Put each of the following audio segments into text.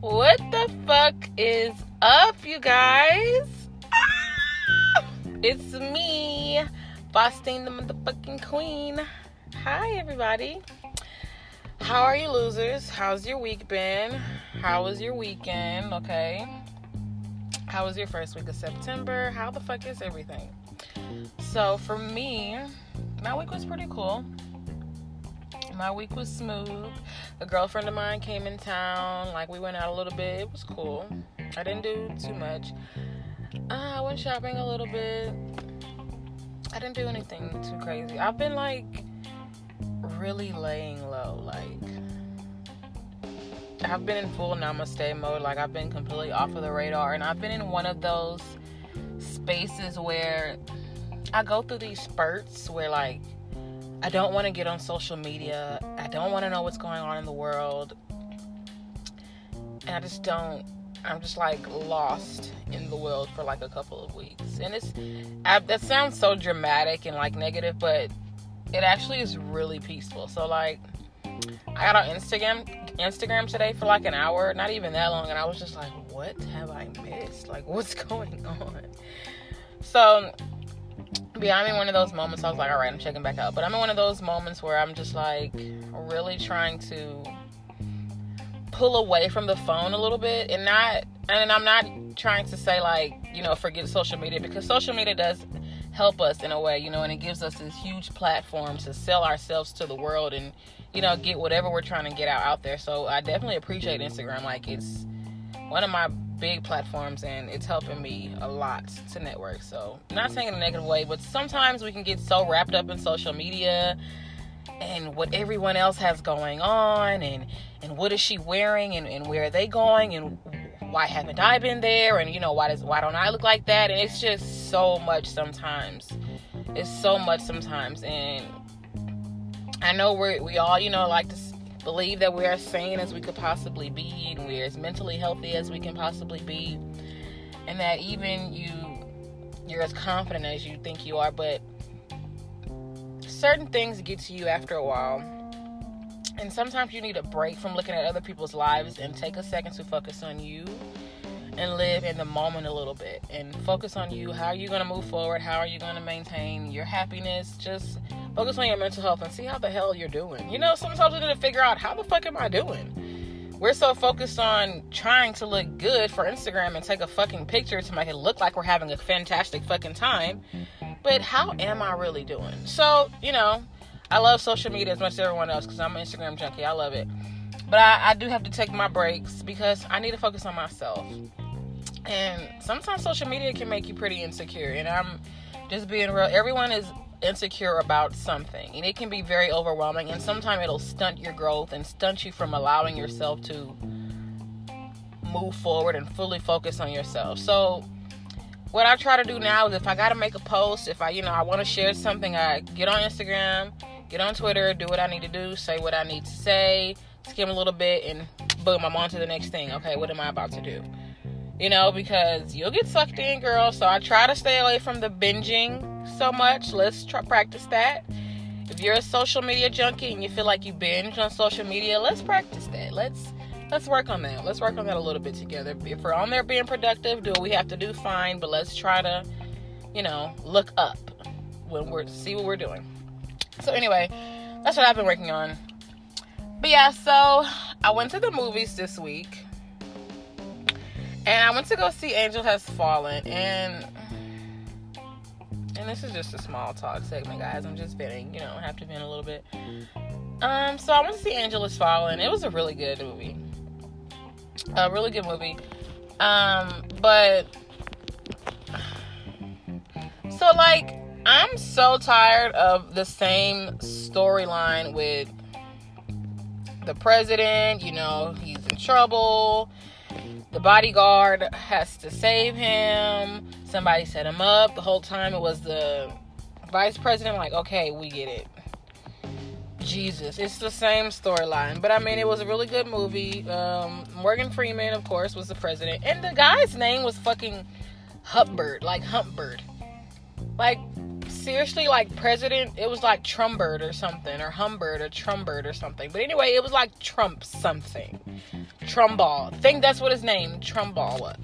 What the fuck is up, you guys? It's me, Boston the motherfucking queen. Hi, everybody. How are you, losers? How's your week been? How was your weekend? Okay. How was your first week of September? How the fuck is everything? So, for me, my week was pretty cool. My week was smooth. A girlfriend of mine came in town. Like, we went out a little bit. It was cool. I didn't do too much. Uh, I went shopping a little bit. I didn't do anything too crazy. I've been like really laying low. Like, I've been in full namaste mode. Like, I've been completely off of the radar. And I've been in one of those spaces where I go through these spurts where, like, I don't want to get on social media. I don't want to know what's going on in the world. And I just don't. I'm just like lost in the world for like a couple of weeks. And it's I, that sounds so dramatic and like negative, but it actually is really peaceful. So like I got on Instagram Instagram today for like an hour, not even that long, and I was just like, what have I missed? Like what's going on? So yeah, I'm in one of those moments. I was like, all right, I'm checking back out. But I'm in one of those moments where I'm just like really trying to pull away from the phone a little bit and not, and I'm not trying to say like, you know, forget social media because social media does help us in a way, you know, and it gives us this huge platform to sell ourselves to the world and, you know, get whatever we're trying to get out out there. So I definitely appreciate Instagram. Like it's one of my big platforms and it's helping me a lot to network. So, not saying in a negative way, but sometimes we can get so wrapped up in social media and what everyone else has going on and and what is she wearing and, and where are they going and why haven't I been there and you know why does why don't I look like that and it's just so much sometimes. It's so much sometimes and I know we we all, you know, like to believe that we're sane as we could possibly be and we're as mentally healthy as we can possibly be and that even you you're as confident as you think you are but certain things get to you after a while and sometimes you need a break from looking at other people's lives and take a second to focus on you and live in the moment a little bit and focus on you how are you going to move forward how are you going to maintain your happiness just Focus on your mental health and see how the hell you're doing. You know, sometimes we need to figure out how the fuck am I doing? We're so focused on trying to look good for Instagram and take a fucking picture to make it look like we're having a fantastic fucking time. But how am I really doing? So, you know, I love social media as much as everyone else because I'm an Instagram junkie. I love it. But I, I do have to take my breaks because I need to focus on myself. And sometimes social media can make you pretty insecure. And I'm just being real. Everyone is insecure about something and it can be very overwhelming and sometimes it'll stunt your growth and stunt you from allowing yourself to move forward and fully focus on yourself so what i try to do now is if i gotta make a post if i you know i want to share something i get on instagram get on twitter do what i need to do say what i need to say skim a little bit and boom i'm on to the next thing okay what am i about to do you know because you'll get sucked in girl so i try to stay away from the binging so much. Let's try practice that. If you're a social media junkie and you feel like you binge on social media, let's practice that. Let's let's work on that. Let's work on that a little bit together. If we're on there being productive, do what we have to do, fine. But let's try to, you know, look up when we're see what we're doing. So anyway, that's what I've been working on. But yeah, so I went to the movies this week. And I went to go see Angel Has Fallen and and this is just a small talk segment, guys. I'm just venting, you know, have to vent a little bit. Um, so I went to see Angel Has Fallen. It was a really good movie. A really good movie. Um, but so like I'm so tired of the same storyline with the president, you know, he's in trouble. The bodyguard has to save him. Somebody set him up. The whole time it was the vice president, like, okay, we get it. Jesus, it's the same storyline. But I mean, it was a really good movie. Um, Morgan Freeman, of course, was the president. And the guy's name was fucking Humpbird, like Humpbird. Like, seriously like president. It was like Trumbert or something, or Humbert or Trumbert or something. But anyway, it was like Trump something. Trumbull. I think that's what his name Trumbull was.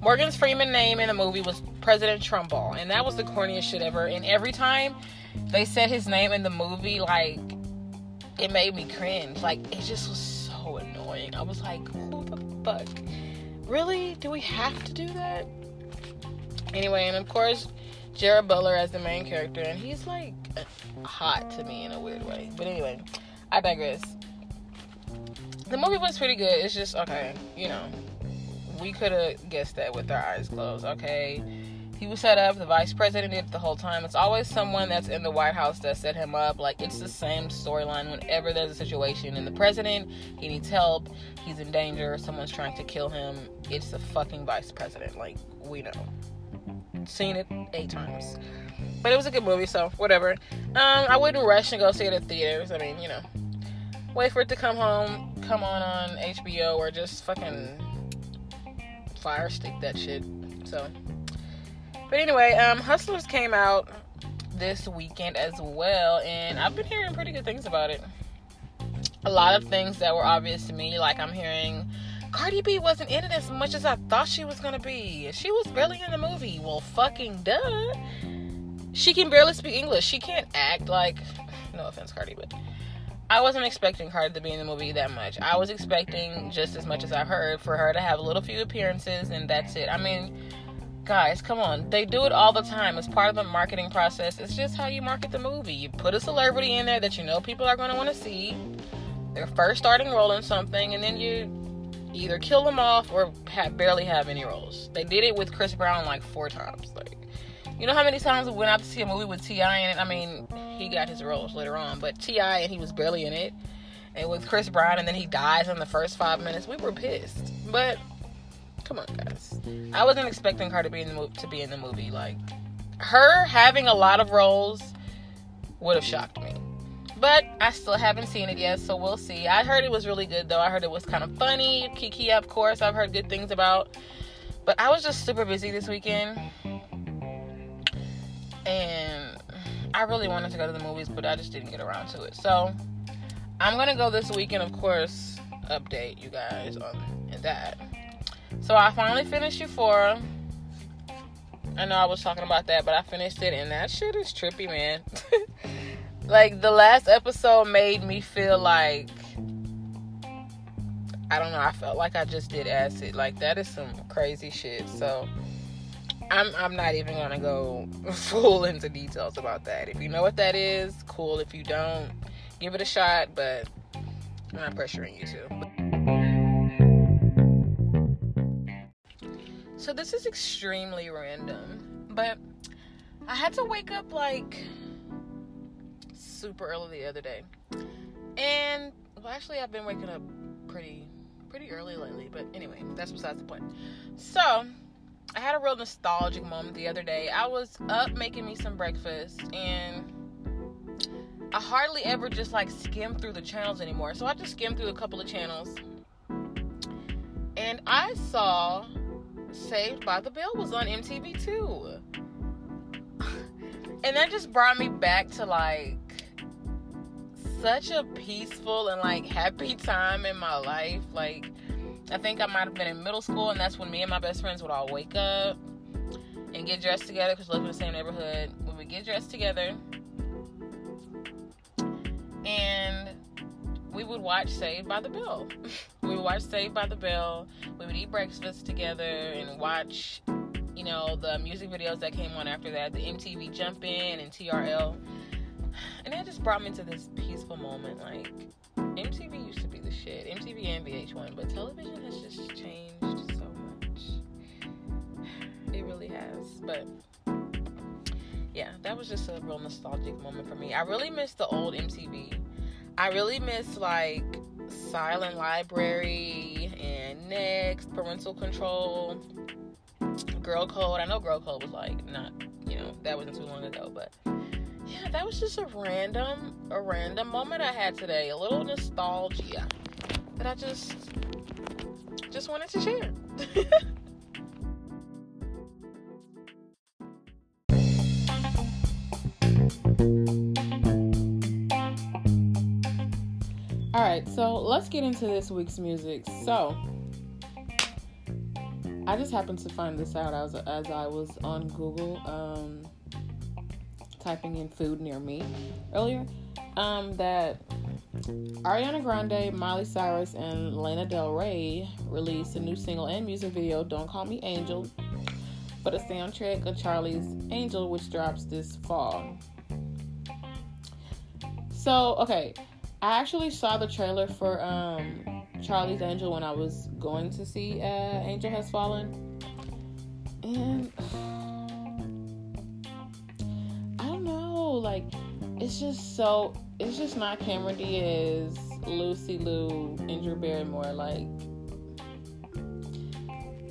Morgan's Freeman name in the movie was President Trumbull, and that was the corniest shit ever. And every time they said his name in the movie, like it made me cringe. Like it just was so annoying. I was like, who the fuck? Really? Do we have to do that? Anyway, and of course, Jared Butler as the main character, and he's like hot to me in a weird way. But anyway, I digress. The movie was pretty good. It's just okay, you know, we could have guessed that with our eyes closed. Okay, he was set up. The vice president did it the whole time. It's always someone that's in the White House that set him up. Like it's the same storyline whenever there's a situation and the president he needs help, he's in danger, someone's trying to kill him. It's the fucking vice president. Like we know, seen it eight times. But it was a good movie, so whatever. Um, I wouldn't rush and go see it at theaters. I mean, you know, wait for it to come home, come on on HBO, or just fucking fire stick that shit. So but anyway, um, Hustlers came out this weekend as well, and I've been hearing pretty good things about it. A lot of things that were obvious to me, like I'm hearing Cardi B wasn't in it as much as I thought she was gonna be. She was barely in the movie. Well, fucking duh. She can barely speak English. She can't act like. No offense, Cardi, but I wasn't expecting Cardi to be in the movie that much. I was expecting just as much as I heard for her to have a little few appearances, and that's it. I mean Guys, come on. They do it all the time. It's part of the marketing process. It's just how you market the movie. You put a celebrity in there that you know people are going to want to see. Their first starting role in something, and then you either kill them off or have, barely have any roles. They did it with Chris Brown like four times. Like, you know how many times we went out to see a movie with T.I. in it? I mean, he got his roles later on, but T.I. and he was barely in it. And with Chris Brown, and then he dies in the first five minutes. We were pissed, but Come on, guys. I wasn't expecting her to be in the movie to be in the movie. Like her having a lot of roles would have shocked me. But I still haven't seen it yet, so we'll see. I heard it was really good though. I heard it was kind of funny. Keke, of course, I've heard good things about. But I was just super busy this weekend. And I really wanted to go to the movies, but I just didn't get around to it. So I'm gonna go this weekend, of course, update you guys on that. So I finally finished Euphoria. I know I was talking about that, but I finished it, and that shit is trippy, man. like the last episode made me feel like I don't know. I felt like I just did acid. Like that is some crazy shit. So I'm I'm not even gonna go full into details about that. If you know what that is, cool. If you don't, give it a shot. But I'm not pressuring you to. So this is extremely random, but I had to wake up like super early the other day. And well actually I've been waking up pretty pretty early lately, but anyway, that's besides the point. So, I had a real nostalgic moment the other day. I was up making me some breakfast and I hardly ever just like skim through the channels anymore. So I just skimmed through a couple of channels. And I saw Saved by the Bell was on MTV too. and that just brought me back to like such a peaceful and like happy time in my life. Like, I think I might have been in middle school, and that's when me and my best friends would all wake up and get dressed together because we live in the same neighborhood. We would get dressed together and we would watch Saved by the Bell. we would watch Saved by the Bell. We would eat breakfast together and watch, you know, the music videos that came on after that, the MTV Jump In and TRL. And that just brought me to this peaceful moment. Like, MTV used to be the shit. MTV and VH1, but television has just changed so much. It really has. But yeah, that was just a real nostalgic moment for me. I really miss the old MTV. I really miss like Silent Library and Next, Parental Control, Girl Code. I know Girl Code was like not, you know, that wasn't too long ago, but yeah, that was just a random, a random moment I had today. A little nostalgia that I just, just wanted to share. All right, so let's get into this week's music. So, I just happened to find this out as, as I was on Google um, typing in food near me earlier. Um, that Ariana Grande, Miley Cyrus, and Lana Del Rey released a new single and music video, Don't Call Me Angel, for the soundtrack of Charlie's Angel, which drops this fall. So, okay, I actually saw the trailer for um, Charlie's Angel when I was going to see uh, Angel Has Fallen. And like, it's just so, it's just not Cameron Diaz, Lucy Liu, and Drew Barrymore. Like,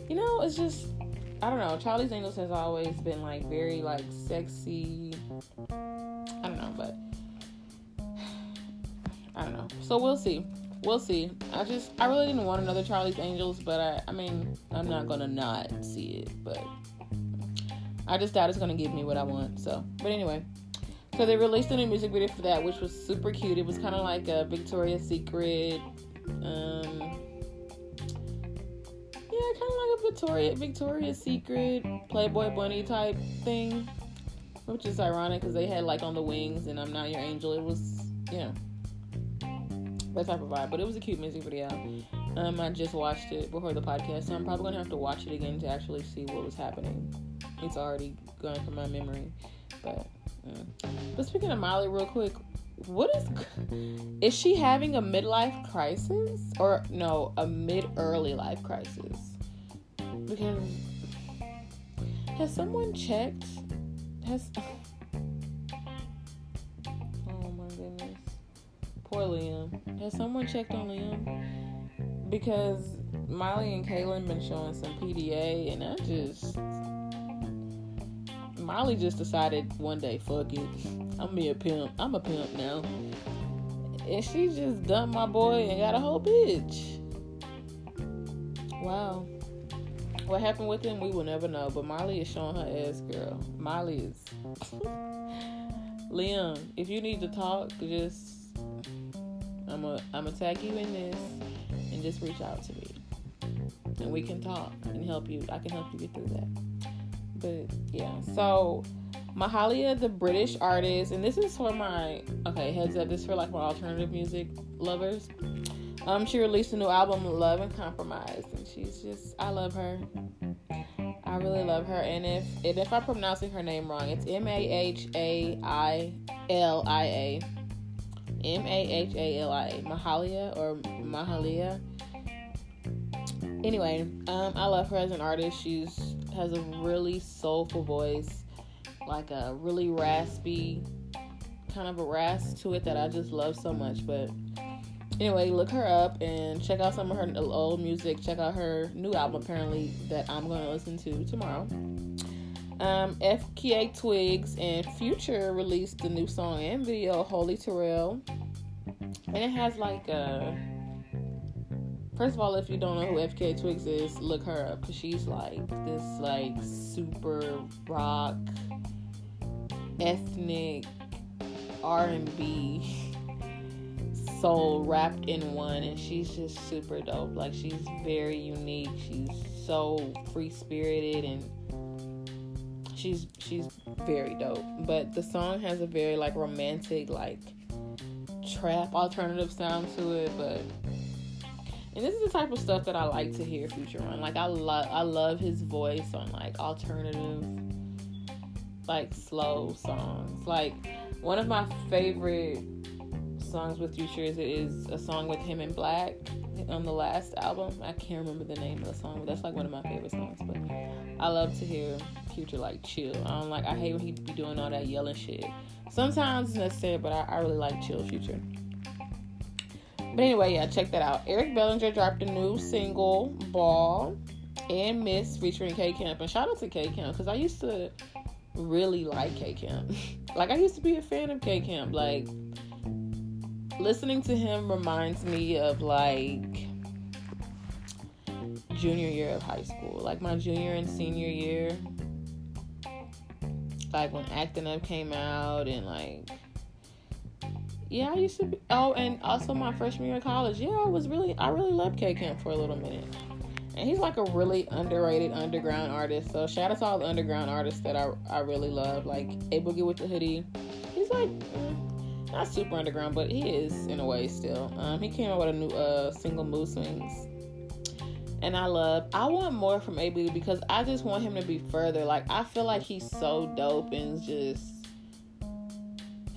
you know, it's just, I don't know. Charlie's Angels has always been, like, very, like, sexy. I don't know, but I don't know. So we'll see we'll see. I just I really didn't want another Charlie's Angels, but I I mean I'm not gonna not see it, but I just doubt it's gonna give me what I want. So, but anyway, so they released a new music video for that, which was super cute. It was kind of like a Victoria's Secret, um, yeah, kind of like a Victoria Victoria's Secret Playboy Bunny type thing, which is ironic because they had like on the wings and I'm not your angel. It was you know that type of vibe. But it was a cute music video. Um, I just watched it before the podcast, so I'm probably gonna have to watch it again to actually see what was happening. It's already gone from my memory, but. But speaking of Miley, real quick, what is is she having a midlife crisis or no a mid early life crisis? Because has someone checked? Has oh my goodness, Poor Liam. Has someone checked on Liam? Because Miley and Kaylin been showing some PDA, and I just Miley just decided one day, fuck it, I'm be a pimp. I'm a pimp now, and she just dumped my boy and got a whole bitch. Wow. What happened with him, we will never know. But Molly is showing her ass, girl. Molly is. Liam, if you need to talk, just I'm a I'm gonna tag you in this and just reach out to me. And we can talk and help you. I can help you get through that. But yeah, so Mahalia, the British artist, and this is for my okay, heads up, this is for like my alternative music lovers. Um, she released a new album, Love and Compromise, and she's just I love her. I really love her, and if and if I'm pronouncing her name wrong, it's M A H A I L I A. M A H A L I A, Mahalia or Mahalia. Anyway, um, I love her as an artist. She's has a really soulful voice, like a really raspy kind of a rasp to it that I just love so much. But anyway, look her up and check out some of her old music. Check out her new album, apparently, that I'm going to listen to tomorrow. Um, FKA Twigs and Future released the new song and video, Holy Terrain. And it has like a. First of all, if you don't know who FK Twigs is, look her up because she's like this like super rock, ethnic R&B soul wrapped in one, and she's just super dope. Like she's very unique. She's so free spirited and she's she's very dope. But the song has a very like romantic like trap alternative sound to it, but and this is the type of stuff that I like to hear Future on. Like I love I love his voice on like alternative like slow songs. Like one of my favorite songs with Future is, is a song with him in Black on the last album. I can't remember the name of the song, but that's like one of my favorite songs. But I love to hear Future like chill. I don't like. I hate when he be doing all that yelling shit. Sometimes it's necessary, but I, I really like chill Future. But anyway, yeah, check that out. Eric Bellinger dropped a new single, Ball and Miss, featuring K Camp. And shout out to K Camp because I used to really like K Camp. like I used to be a fan of K Camp. Like listening to him reminds me of like junior year of high school, like my junior and senior year. like when Acting Up came out and like yeah, I used to be oh and also my freshman year of college. Yeah, I was really I really loved K Camp for a little minute. And he's like a really underrated underground artist. So shout out to all the underground artists that I I really love. Like A Boogie with the Hoodie. He's like mm, not super underground, but he is in a way still. Um, he came out with a new uh, single Mood Swings and I love. I want more from AB because I just want him to be further. Like I feel like he's so dope and just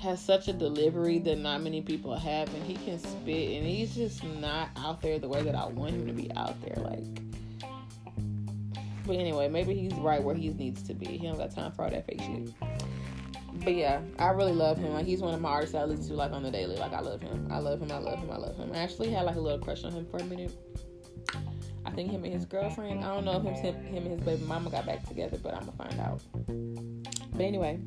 has such a delivery that not many people have, and he can spit, and he's just not out there the way that I want him to be out there. Like, but anyway, maybe he's right where he needs to be. He don't got time for all that fake shit. But yeah, I really love him. Like he's one of my artists I listen to like on the daily. Like I love him. I love him. I love him. I love him. I actually had like a little crush on him for a minute. I think him and his girlfriend. I don't know if him, him and his baby mama got back together, but I'm gonna find out. But anyway,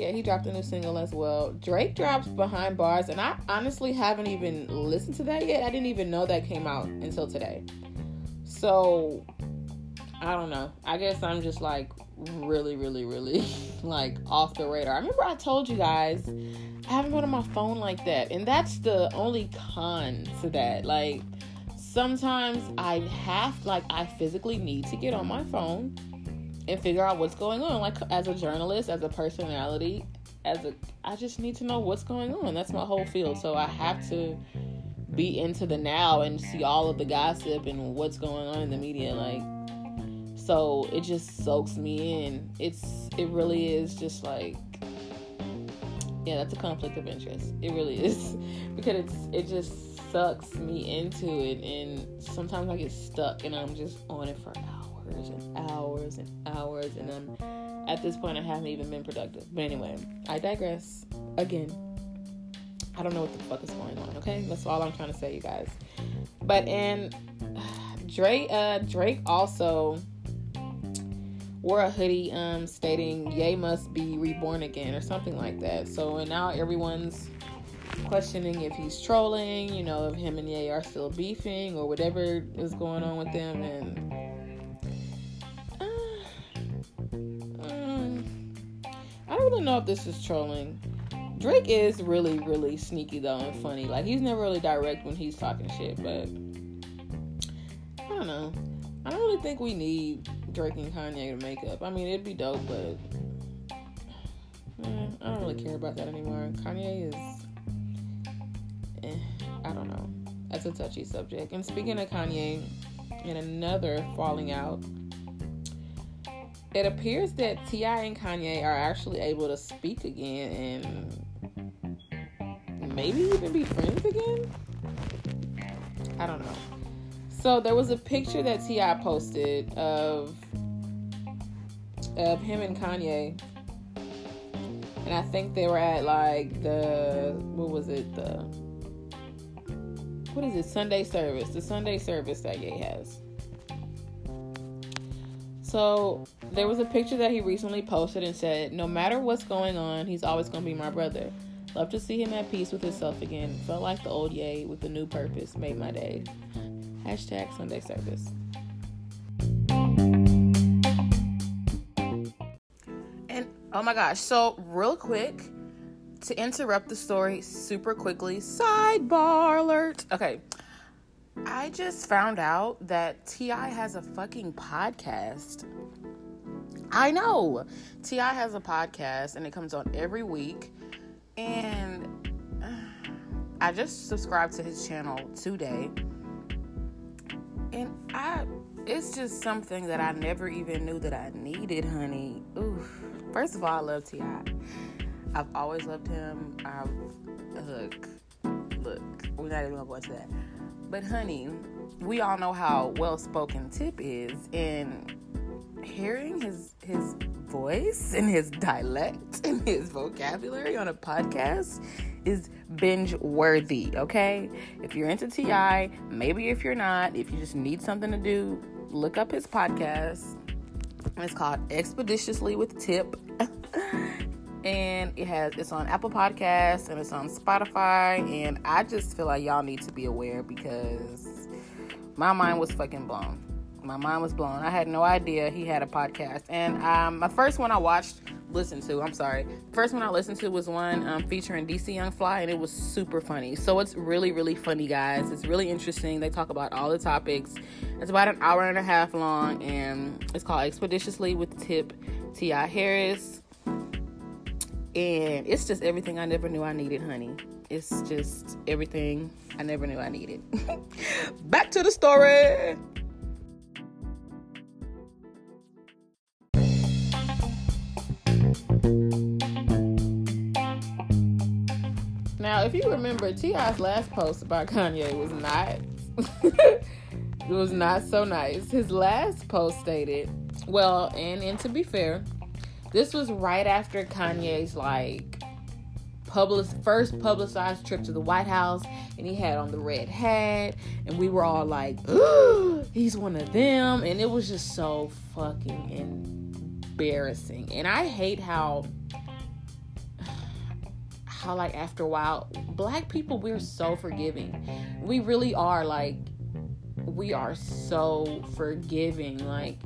yeah, he dropped a new single as well. Drake drops Behind Bars, and I honestly haven't even listened to that yet. I didn't even know that came out until today. So I don't know. I guess I'm just like really, really, really like off the radar. I remember I told you guys I haven't been on my phone like that, and that's the only con to that. Like sometimes I have, like, I physically need to get on my phone and figure out what's going on. Like, as a journalist, as a personality, as a, I just need to know what's going on. That's my whole field. So I have to be into the now and see all of the gossip and what's going on in the media. Like, so it just soaks me in. It's, it really is just like, yeah, that's a conflict of interest. It really is because it's, it just sucks me into it and sometimes I get stuck and I'm just on it for hours and hours and hours and I'm at this point I haven't even been productive. But anyway, I digress. Again, I don't know what the fuck is going on, okay? That's all I'm trying to say, you guys. But in Drake uh Drake also wore a hoodie um stating Ye must be reborn again or something like that. So and now everyone's questioning if he's trolling, you know, if him and Ye are still beefing or whatever is going on with them. And don't really know if this is trolling. Drake is really, really sneaky though and funny. Like he's never really direct when he's talking shit, but I don't know. I don't really think we need Drake and Kanye to make up. I mean, it'd be dope, but eh, I don't really care about that anymore. Kanye is eh, I don't know. That's a touchy subject. And speaking of Kanye, in another falling out, it appears that T.I. and Kanye are actually able to speak again and maybe even be friends again. I don't know. So there was a picture that T.I. posted of of him and Kanye. And I think they were at like the what was it, the what is it Sunday service, the Sunday service that Ye has. So there was a picture that he recently posted and said, "No matter what's going on, he's always gonna be my brother. Love to see him at peace with himself again. Felt like the old Ye with a new purpose. Made my day." Hashtag Sunday service. And oh my gosh! So real quick to interrupt the story super quickly, sidebar alert. Okay. I just found out that T.I. has a fucking podcast. I know. T.I. has a podcast and it comes on every week. And uh, I just subscribed to his channel today. And I it's just something that I never even knew that I needed, honey. Oof. First of all, I love T.I. I've always loved him. I've, look, look, we're not even gonna go into that. But honey, we all know how well spoken Tip is, and hearing his his voice and his dialect and his vocabulary on a podcast is binge worthy, okay? If you're into TI, maybe if you're not, if you just need something to do, look up his podcast. It's called Expeditiously with Tip. and it has it's on Apple Podcasts and it's on Spotify and I just feel like y'all need to be aware because my mind was fucking blown. My mind was blown. I had no idea he had a podcast. And um, my first one I watched listened to. I'm sorry. First one I listened to was one um, featuring DC Young Fly, and it was super funny. So it's really, really funny, guys. It's really interesting. They talk about all the topics. It's about an hour and a half long, and it's called Expeditiously with Tip T.I. Harris. And it's just everything I never knew I needed, honey. It's just everything I never knew I needed. Back to the story. Now, if you remember, T.I.'s last post about Kanye was not it was not so nice. His last post stated, well, and and to be fair, this was right after Kanye's like public first publicized trip to the White House and he had on the red hat and we were all like, he's one of them and it was just so fucking embarrassing. And I hate how how like after a while black people we're so forgiving. We really are like we are so forgiving. Like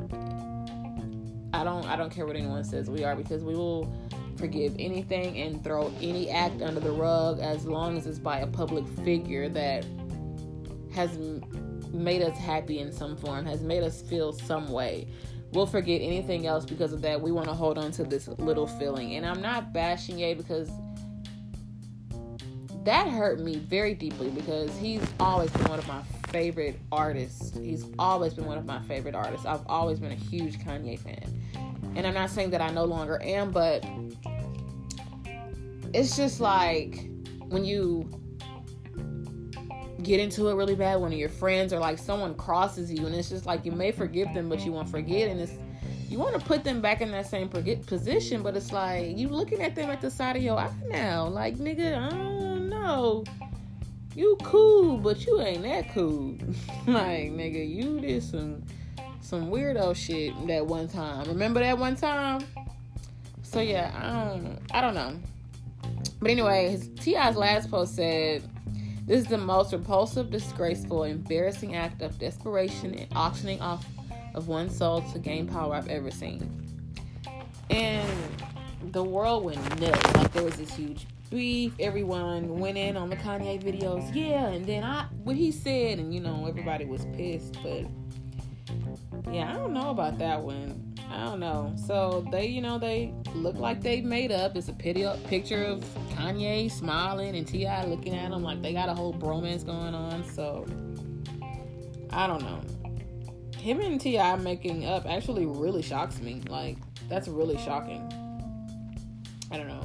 i don't i don't care what anyone says we are because we will forgive anything and throw any act under the rug as long as it's by a public figure that has made us happy in some form has made us feel some way. We'll forget anything else because of that. We want to hold on to this little feeling. And i'm not bashing ye because that hurt me very deeply because he's always been one of my favorite artists. He's always been one of my favorite artists. I've always been a huge Kanye fan. And I'm not saying that I no longer am, but it's just like when you get into it really bad, one of your friends or like someone crosses you, and it's just like you may forgive them, but you won't forget, and it's you want to put them back in that same position, but it's like you looking at them at the side of your eye now, like nigga, I don't know, you cool, but you ain't that cool. like, nigga, you did some some weirdo shit that one time. Remember that one time? So yeah, I don't I don't know. But anyway, T.I.'s last post said, This is the most repulsive, disgraceful, embarrassing act of desperation and auctioning off of one's soul to gain power I've ever seen. And the world went nuts. Like there was this huge Everyone went in on the Kanye videos. Yeah, and then I what he said, and you know everybody was pissed. But yeah, I don't know about that one. I don't know. So they, you know, they look like they made up. It's a pity, picture of Kanye smiling and T.I. looking at him like they got a whole bromance going on. So I don't know. Him and T.I. making up actually really shocks me. Like that's really shocking. I don't know.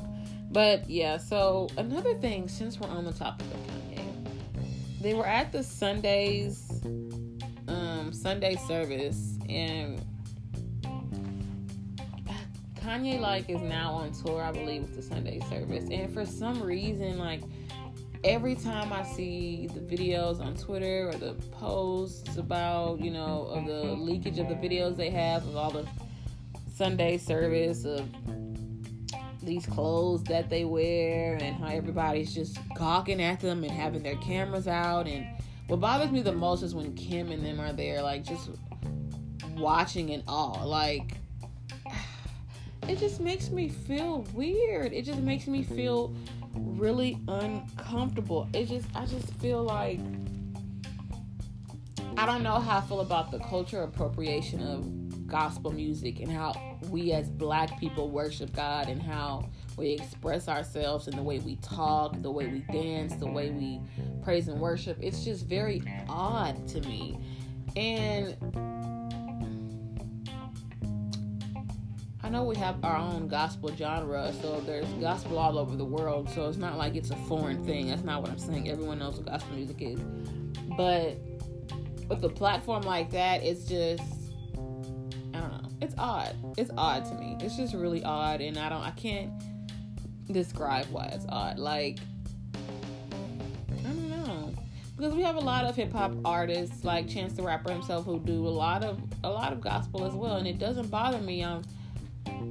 But yeah, so another thing, since we're on the topic of Kanye, they were at the Sundays um Sunday service and Kanye like is now on tour, I believe, with the Sunday service. And for some reason, like every time I see the videos on Twitter or the posts about, you know, of the leakage of the videos they have of all the Sunday service of these clothes that they wear and how everybody's just gawking at them and having their cameras out. And what bothers me the most is when Kim and them are there, like just watching in all. Like, it just makes me feel weird. It just makes me feel really uncomfortable. It just, I just feel like, I don't know how I feel about the culture appropriation of gospel music and how we as black people worship God and how we express ourselves and the way we talk, the way we dance, the way we praise and worship. It's just very odd to me. And I know we have our own gospel genre, so there's gospel all over the world, so it's not like it's a foreign thing. That's not what I'm saying. Everyone knows what gospel music is. But with a platform like that, it's just it's odd. It's odd to me. It's just really odd, and I don't. I can't describe why it's odd. Like I don't know because we have a lot of hip hop artists like Chance the Rapper himself who do a lot of a lot of gospel as well, and it doesn't bother me. Um,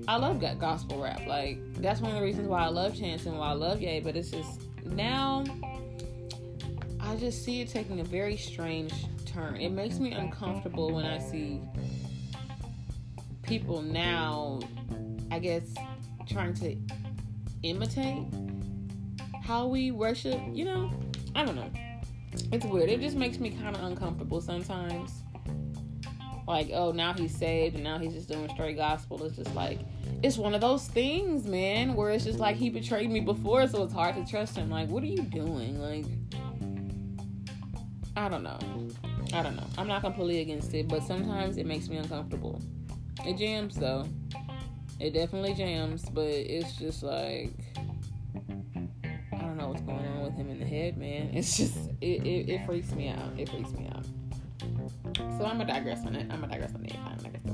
I love that gospel rap. Like that's one of the reasons why I love Chance and why I love Ye. But it's just now I just see it taking a very strange turn. It makes me uncomfortable when I see people now, I guess, trying to imitate how we worship, you know? I don't know. It's weird. It just makes me kind of uncomfortable sometimes. Like, oh, now he's saved and now he's just doing straight gospel. It's just like, it's one of those things, man, where it's just like he betrayed me before, so it's hard to trust him. Like, what are you doing? Like, I don't know. I don't know. I'm not completely against it, but sometimes it makes me uncomfortable. It jams though. It definitely jams, but it's just like I don't know what's going on with him in the head, man. It's just it, it, it freaks me out. It freaks me out. So I'm gonna digress on it. I'm gonna digress on it. I'm gonna digress.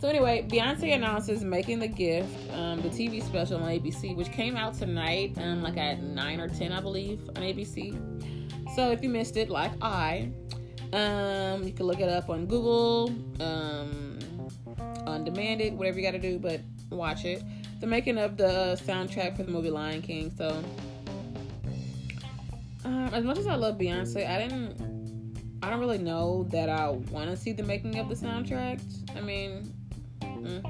So anyway, Beyonce announces "Making the Gift," um, the TV special on ABC, which came out tonight, um, like at nine or ten, I believe, on ABC. So if you missed it, like I, um, you can look it up on Google, um, demand it, whatever you got to do, but watch it. The making of the soundtrack for the movie Lion King. So, um, as much as I love Beyonce, I didn't, I don't really know that I want to see the making of the soundtrack. I mean, mm,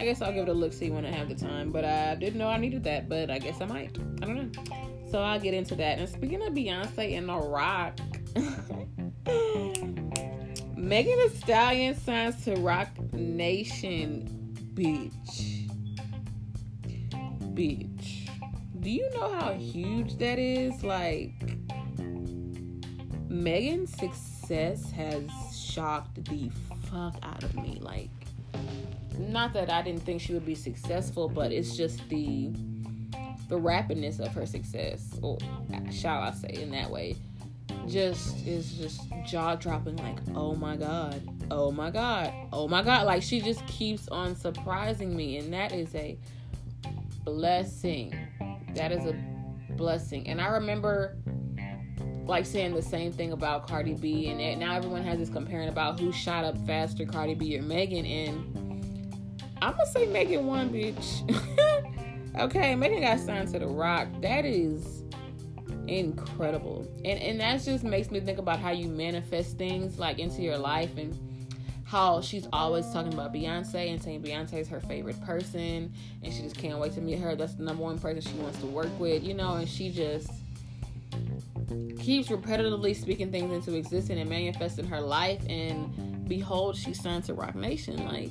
I guess I'll give it a look see when I have the time. But I didn't know I needed that, but I guess I might. I don't know. So I'll get into that. And speaking of Beyonce and The Rock. Megan Thee Stallion signs to Roc Nation, bitch. Bitch. Do you know how huge that is? Like, Megan's success has shocked the fuck out of me. Like, not that I didn't think she would be successful, but it's just the the rapidness of her success, or shall I say, in that way just is just jaw dropping like oh my god oh my god oh my god. Like she just keeps on surprising me and that is a blessing. That is a blessing. And i remember like saying the same thing about cardi b and now everyone has this comparing about who shot up faster cardi b or megan and i'm gonna say megan won bitch. Okay megan got signed to the rock. That is incredible. And and that just makes me think about how you manifest things like into your life and how she's always talking about Beyonce and saying Beyonce is her favorite person and she just can't wait to meet her. That's the number one person she wants to work with, you know, and she just keeps repetitively speaking things into existence and manifesting her life and behold she's signed to Roc Nation. Like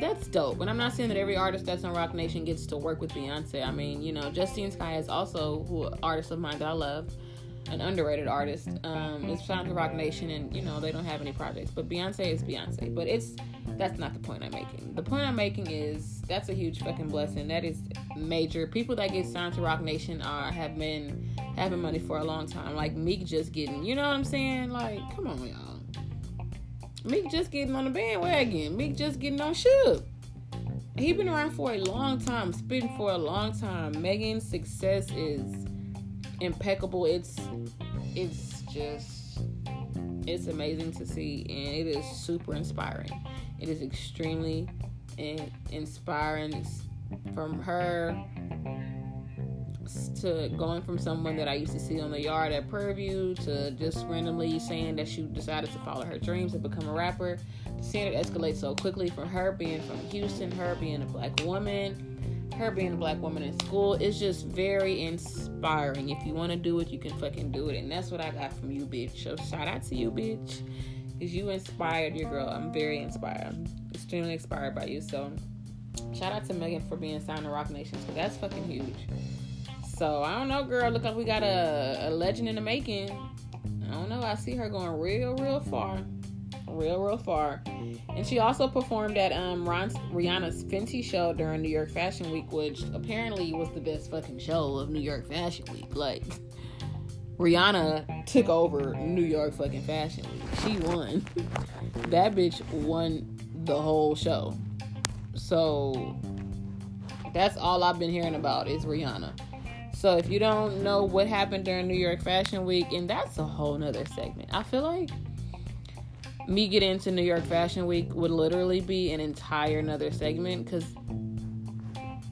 that's dope. And I'm not saying that every artist that's on Roc Nation gets to work with Beyonce. I mean, you know, Justine Skye is also who artist of mine that I love, an underrated artist. Um, is signed to Roc Nation, and you know they don't have any projects. But Beyonce is Beyonce. But it's that's not the point I'm making. The point I'm making is that's a huge fucking blessing. That is major. People that get signed to Roc Nation are have been having money for a long time. Like Meek just getting, you know what I'm saying? Like, come on, y'all. Meek just getting on the bandwagon. Meek just getting on Suge. He been around for a long time, spitting for a long time. Megan's success is impeccable. It's it's just it's amazing to see and it is super inspiring. It is extremely in, inspiring from her to going from someone that I used to see on the yard at Prairie View to just randomly saying that she decided to follow her dreams and become a rapper, seeing it escalate so quickly from her being from Houston, her being a black woman, her being a black woman in school, it's just very inspiring. If you want to do it, you can fucking do it. And that's what I got from you, bitch. So shout out to you, bitch. Because you inspired your girl. I'm very inspired. I'm extremely inspired by you. So shout out to Megan for being signed to Roc Nation. because that's fucking huge. So I don't know, girl. Look like we got a, a legend in the making. I don't know. I see her going real, real far, real, real far. And she also performed at um Ron, Rihanna's Fenty show during New York Fashion Week, which apparently was the best fucking show of New York Fashion Week. Like Rihanna took over New York fucking Fashion Week. She won. that bitch won the whole show. So that's all I've been hearing about is Rihanna. So if you don't know what happened during New York Fashion Week, and that's a whole nother segment. I feel like me getting into New York Fashion Week would literally be an entire another segment because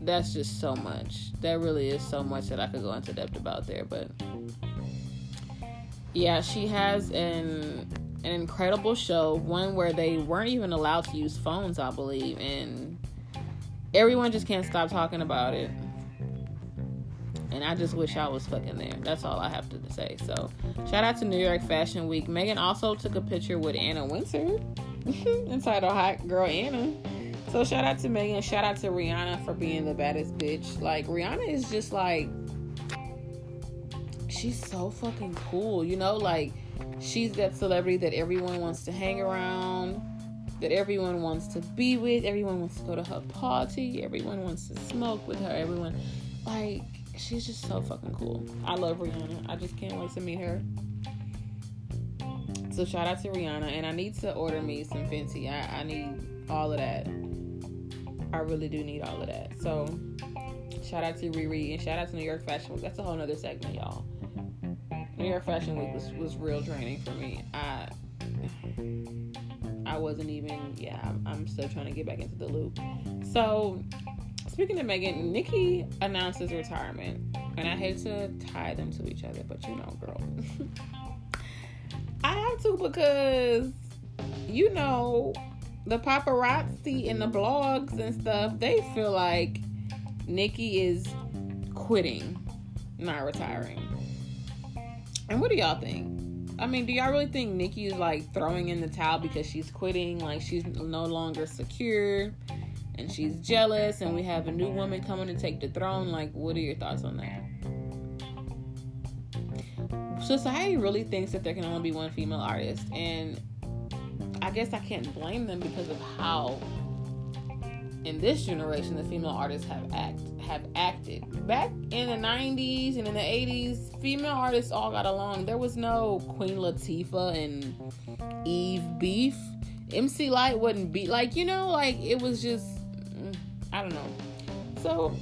that's just so much. That really is so much that I could go into depth about there. But yeah, she has an an incredible show, one where they weren't even allowed to use phones, I believe, and everyone just can't stop talking about it. And I just wish I was fucking there. That's all I have to say. So, shout out to New York Fashion Week. Megan also took a picture with Anna Wintour entitled Hot Girl Anna. So, shout out to Megan. Shout out to Rihanna for being the baddest bitch. Like, Rihanna is just like, she's so fucking cool, you know? Like, she's that celebrity that everyone wants to hang around that everyone wants to be with. Everyone wants to go to her party. Everyone wants to smoke with her. Everyone, like, she's just so fucking cool. I love Rihanna. I just can't wait to meet her. So shout out to Rihanna, and I need to order me some Fenty. I, I need all of that. I really do need all of that. So shout out to Riri and shout out to New York Fashion Week. That's a whole nother segment, y'all. New York Fashion Week was, was real draining for me. I I wasn't even, yeah, I'm, I'm still trying to get back into the loop. So, speaking of Megan, Nicki announces retirement. And I hate to tie them to each other, but you know, girl. I have to because, you know, the paparazzi and the blogs and stuff, they feel like Nicki is quitting, not retiring. And what do y'all think? I mean, do y'all really think Nicki is like throwing in the towel because she's quitting? Like she's no longer secure and she's jealous, and we have a new woman coming to take the throne? Like, what are your thoughts on that? Society really thinks that there can only be one female artist, and I guess I can't blame them because of how in this generation the female artists have act have acted. Back in the 90s and in the 80s, female artists all got along. There was no Queen Latifah and Eve beef. MC Lyte wouldn't be like, you know, like it was just I don't know. So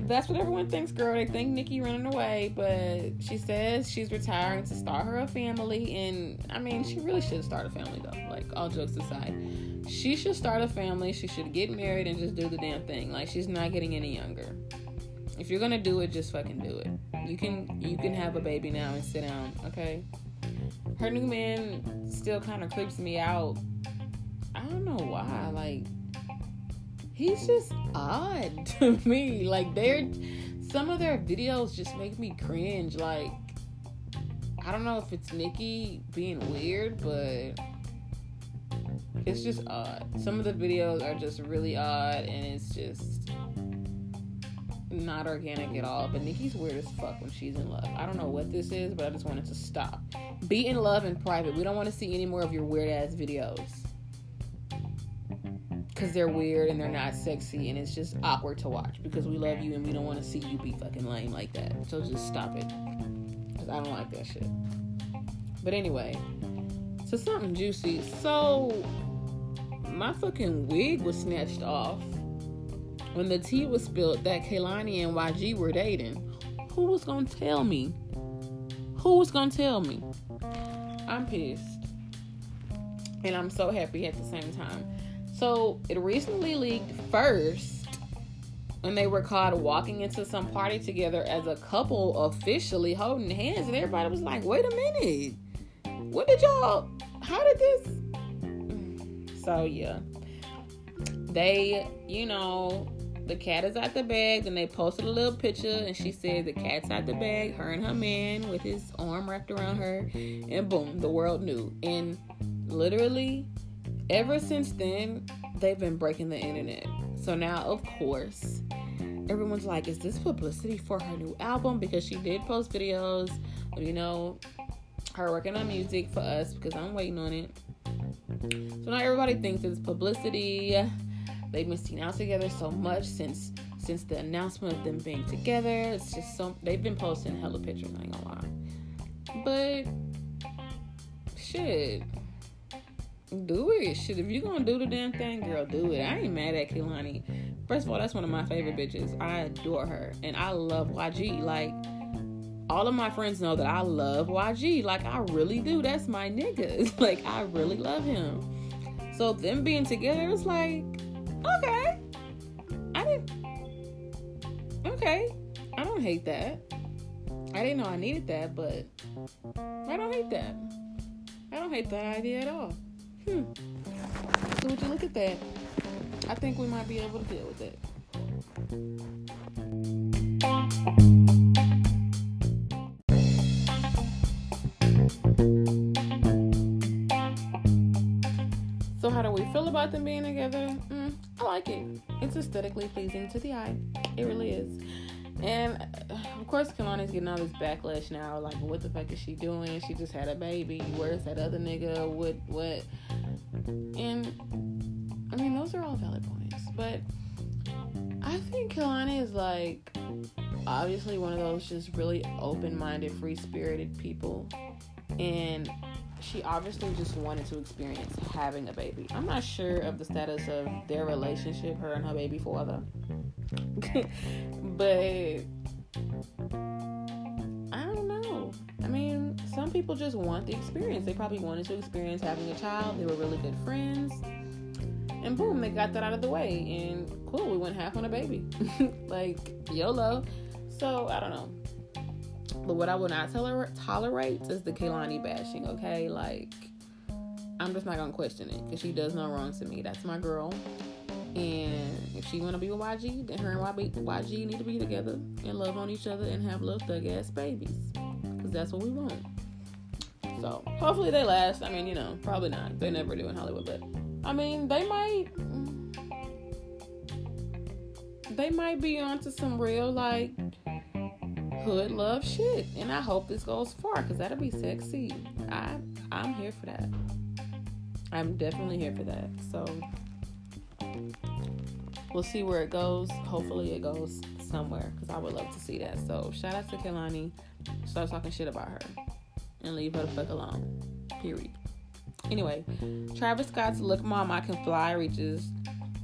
that's what everyone thinks, girl. They think Nicki running away, but she says she's retiring to start her a family. And I mean, she really should start a family though. Like all jokes aside, she should start a family. She should get married and just do the damn thing. Like she's not getting any younger. If you're gonna do it, just fucking do it. You can you can have a baby now and sit down, okay? Her new man still kind of creeps me out. I don't know why. Like he's just odd to me. Like they're some of their videos just make me cringe. Like I don't know if it's Nicki being weird, but it's just odd. Some of the videos are just really odd and it's just not organic at all. But Nicki's weird as fuck when she's in love. I don't know what this is, but I just wanted to stop. Be in love in private. We don't want to see any more of your weird ass videos. Because they're weird and they're not sexy and it's just awkward to watch because we love you and we don't want to see you be fucking lame like that. So just stop it. Because I don't like that shit. But anyway, so something juicy. So my fucking wig was snatched off when the tea was spilled that Kehlani and YG were dating. Who was gonna tell me? Who was gonna tell me? I'm pissed. And I'm so happy at the same time. So it recently leaked first when they were caught walking into some party together as a couple officially holding hands and everybody was like, wait a minute. What did y'all how did this mm. so yeah. They, you know, the cat is out the bag. Then they posted a little picture and she said the cat's out the bag, her and her man with his arm wrapped around her, and boom, the world knew. And literally, ever since then, they've been breaking the internet. So now, of course, everyone's like, is this publicity for her new album? Because she did post videos, you know, her working on music for us because I'm waiting on it. So now everybody thinks it's publicity. They've been seen out together so much since since the announcement of them being together. It's just so they've been posting hella pictures, I ain't gonna lie. But shit. Do it. Shit, if you gonna do the damn thing, girl, do it. I ain't mad at Kehlani. First of all, that's one of my favorite bitches. I adore her. And I love YG. Like all of my friends know that I love YG. Like I really do. That's my nigga. like I really love him. So them being together is like, okay. I didn't Okay. I don't hate that. I didn't know I needed that, but I don't hate that. I don't hate that idea at all. Hmm. So would you look at that? I think we might be able to deal with it. So, how do we feel about them being together? Mm, I like it. It's aesthetically pleasing to the eye. It really is. And uh, of course, Kehlani's getting all this backlash now. Like, what the fuck is she doing? She just had a baby. Where's that other nigga? What? What? And I mean, those are all valid points. But I think Kehlani is like obviously one of those just really open-minded, free-spirited people, and she obviously just wanted to experience having a baby. I'm not sure of the status of their relationship, her and her baby father. but I don't know. I mean, some people just want the experience. They probably wanted to experience having a child. They were really good friends. And boom, they got that out of the way. And cool, we went half on a baby. like, YOLO. So, I don't know. But what I will not toler- tolerate is the Kehlani bashing, okay? Like, I'm just not gonna question it because she does no wrong to me. That's my girl. And if she wanna be with YG, then her and YG need to be together and love on each other and have little thug ass babies. Because that's what we want. So hopefully they last. I mean, you know, probably not. They never do in Hollywood, but I mean, they might. Mm, they might be onto some real like hood love shit, and I hope this goes far because that'll be sexy. I I'm here for that. I'm definitely here for that. So we'll see where it goes. Hopefully, it goes somewhere because I would love to see that. So shout out to Kehlani. Start talking shit about her and leave her the fuck alone. Period. Anyway, Travis Scott's "Look, Mom, I Can Fly" reaches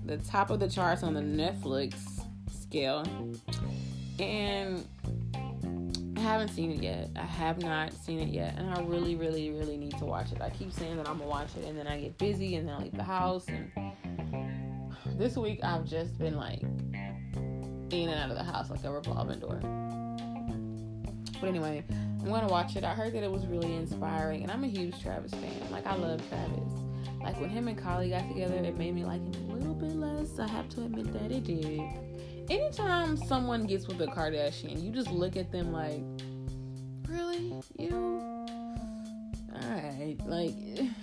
the top of the charts on the Netflix scale, and I haven't seen it yet. I have not seen it yet, and I really, really, really need to watch it. I keep saying that I'm gonna watch it, and then I get busy, and then I leave the house. And this week, I've just been like in and out of the house like a revolving door. But anyway, I'm gonna watch it. I heard that it was really inspiring, and I'm a huge Travis fan. Like I love Travis. Like when him and Kylie got together, it made me like him a little bit less. I have to admit that it did anytime someone gets with a Kardashian, you just look at them like, really? You? Alright. Like, it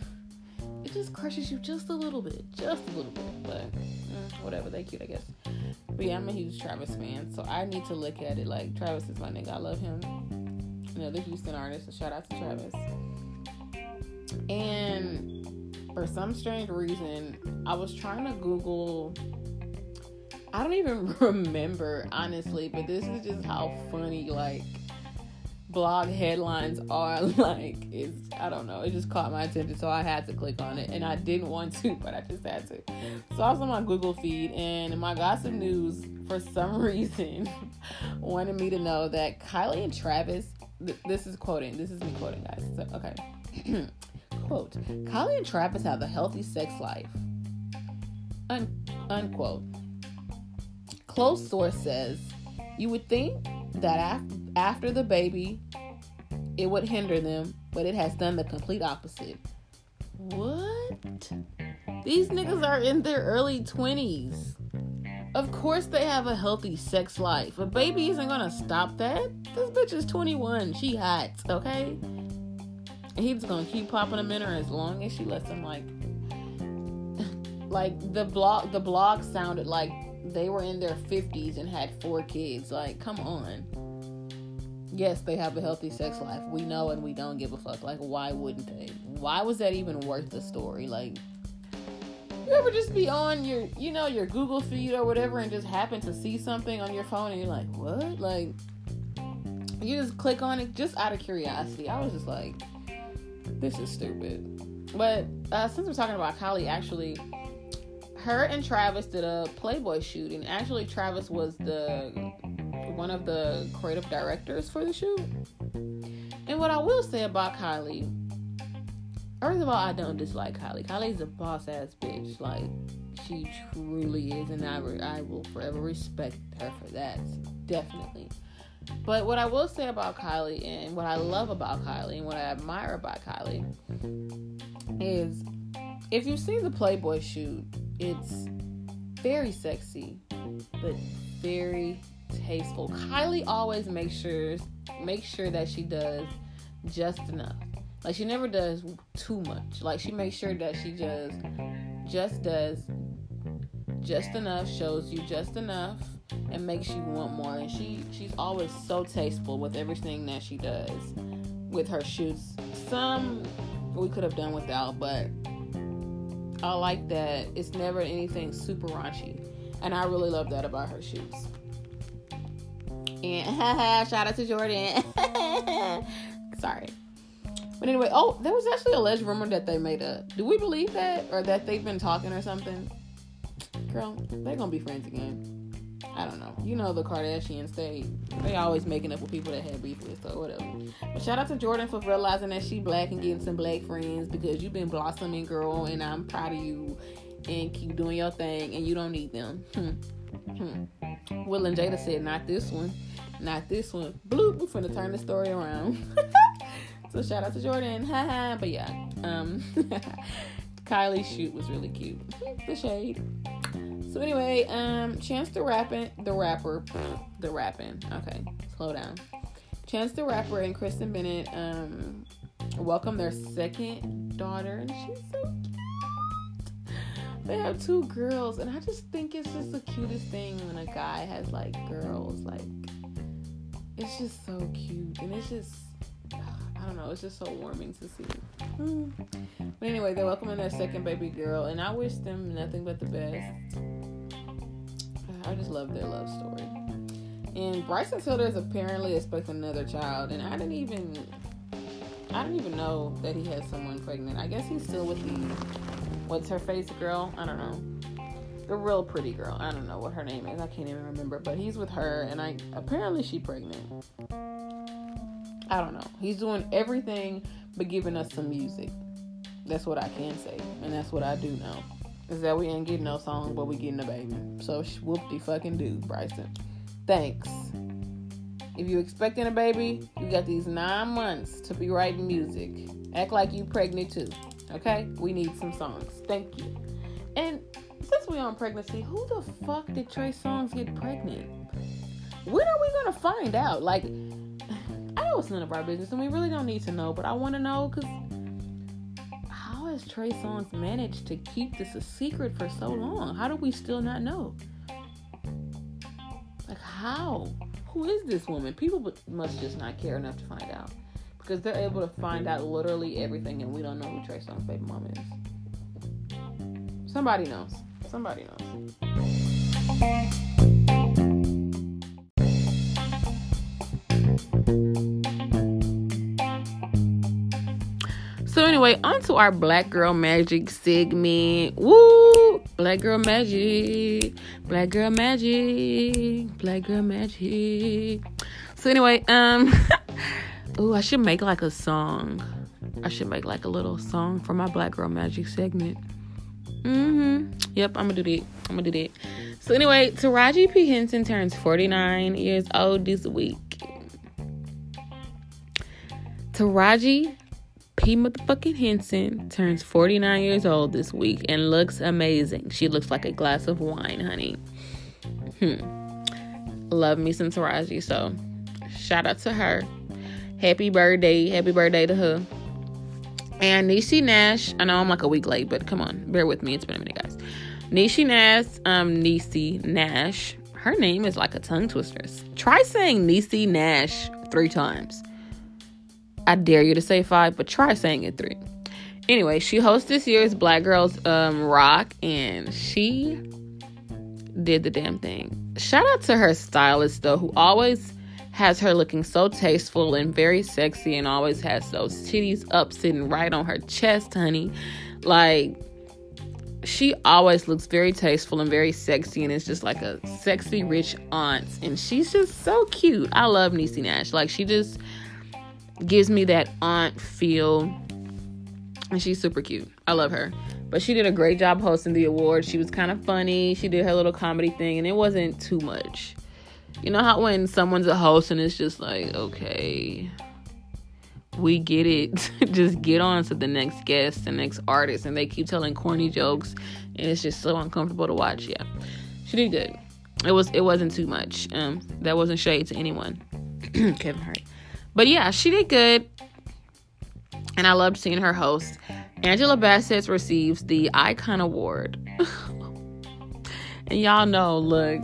just crushes you just a little bit. Just a little bit. But, mm, whatever. They cute, I guess. But yeah, I'm a huge Travis fan. So I need to look at it like, Travis is my nigga. I love him. Another Houston artist. So shout out to Travis. And for some strange reason, I was trying to Google I don't even remember honestly, but this is just how funny like blog headlines are like it's I don't know, it just caught my attention so I had to click on it and I didn't want to, but I just had to. So I was on my Google feed and my gossip news for some reason wanted me to know that Kylie and Travis th- this is quoting, this is me quoting guys. So, okay. Quote, Kylie and Travis have a healthy sex life. Un- unquote. Close source says, you would think that af- after the baby, it would hinder them, but it has done the complete opposite. What? These niggas are in their early 20s. Of course they have a healthy sex life. A baby isn't gonna stop that. This bitch is 21. She hot, okay? And he's gonna keep popping them in her as long as she lets him like like the blog the blog sounded like they were in their 50s and had four kids. Like, come on. Yes, they have a healthy sex life. We know and we don't give a fuck. Like, why wouldn't they? Why was that even worth the story? Like, you ever just be on your, you know, your Google feed or whatever and just happen to see something on your phone and you're like, what? Like, you just click on it just out of curiosity. I was just like, this is stupid. But uh, since we're talking about Kylie, actually, her and Travis did a Playboy shoot, and actually Travis was the one of the creative directors for the shoot. And what I will say about Kylie, first of all, I don't dislike Kylie. Kylie's a boss ass bitch. Like she truly is, and I re- I will forever respect her for that. Definitely. But what I will say about Kylie and what I love about Kylie and what I admire about Kylie is if you see the Playboy shoot, it's very sexy, but very tasteful. Kylie always makes sure make sure that she does just enough. Like she never does too much. Like she makes sure that she just just does just enough, shows you just enough, and makes you want more. And she she's always so tasteful with everything that she does with her shoots. Some we could have done without, but I like that it's never anything super raunchy. And I really love that about her shoots. Shout out to Jordyn. Sorry. But anyway, oh, there was actually a alleged rumor that they made a. Do we believe that? Or that they've been talking or something? Girl, they're gonna be friends again. I don't know. You know the Kardashians, they they always making up with people that had beef with, so whatever. But shout out to Jordyn for realizing that she black and getting some black friends because you've been blossoming, girl, and I'm proud of you. And keep doing your thing, and you don't need them. Hmm. Hmm. Will and Jada said, "Not this one, not this one." Bloop. We're finna turn the story around. so shout out to Jordyn. But yeah, um, Kylie's shoot was really cute. The shade. So anyway, um, Chance the rapping, the rapper, the rapping. Okay, slow down. Chance the rapper and Kristen Bennett um welcome their second daughter, and she's so cute. They have two girls, and I just think it's just the cutest thing when a guy has like girls. Like, it's just so cute, and it's just I don't know, it's just so warming to see. Mm. But anyway, they're welcoming their second baby girl, and I wish them nothing but the best. I just love their love story. And Bryson Tiller is apparently expecting another child, and I didn't even, I didn't even know that he had someone pregnant. I guess he's still with the, what's her face girl? I don't know the real pretty girl. I don't know what her name is. I can't even remember. But he's with her, and I apparently she pregnant. I don't know. He's doing everything but giving us some music. That's what I can say, and that's what I do know. Is that we ain't getting no song, but we getting a baby. So whoop de fucking do, Bryson. Thanks. If you expecting a baby, you got these nine months to be writing music. Act like you pregnant too. Okay? We need some songs. Thank you. And since we are on pregnancy, who the fuck did Trey Songz get pregnant? When are we gonna find out? Like I know it's none of our business, and we really don't need to know. But I want to know because how has Trey Songz managed to keep this a secret for so long? How do we still not know? Like how? Who is this woman? People must just not care enough to find out because they're able to find out literally everything, and we don't know who Trey Songz' baby mom is. Somebody knows. Somebody knows. So anyway, on to our Black Girl Magic segment. Woo! Black Girl Magic. Black Girl Magic. Black Girl Magic. So anyway, um Ooh, I should make like a song. I should make like a little song for my Black Girl Magic segment. Mm-hmm. Yep, I'm gonna do that. I'm gonna do that. So anyway, Taraji P. Henson turns 49 years old this week. Taraji P. Motherfucking Henson turns 49 years old this week and looks amazing. She looks like a glass of wine, honey. Hmm. Love me some Taraji. So, shout out to her. Happy birthday. Happy birthday to her. And Niecy Nash. I know I'm like a week late, but come on. Bear with me. It's been a minute, guys. Niecy Nash. Um, Niecy Nash. Her name is like a tongue twister. Try saying Niecy Nash three times. I dare you to say five, but try saying it three. Anyway, she hosts this year's Black Girls um, Rock, and she did the damn thing. Shout out to her stylist though, who always has her looking so tasteful and very sexy, and always has those titties up sitting right on her chest, honey. Like she always looks very tasteful and very sexy, and it's just like a sexy rich aunt, and she's just so cute. I love Niecy Nash. Like she just gives me that aunt feel. And she's super cute. I love her. But she did a great job hosting the award. She was kind of funny. She did her little comedy thing, and it wasn't too much. You know how when someone's a host and it's just like, okay, we get it. just get on to the next guest, the next artist, and they keep telling corny jokes, and it's just so uncomfortable to watch. Yeah. she did good. It was it wasn't too much. Um, that wasn't shade to anyone. Kevin Hart, but yeah, she did good, and I loved seeing her host. Angela Bassett receives the Icon Award, and y'all know, look,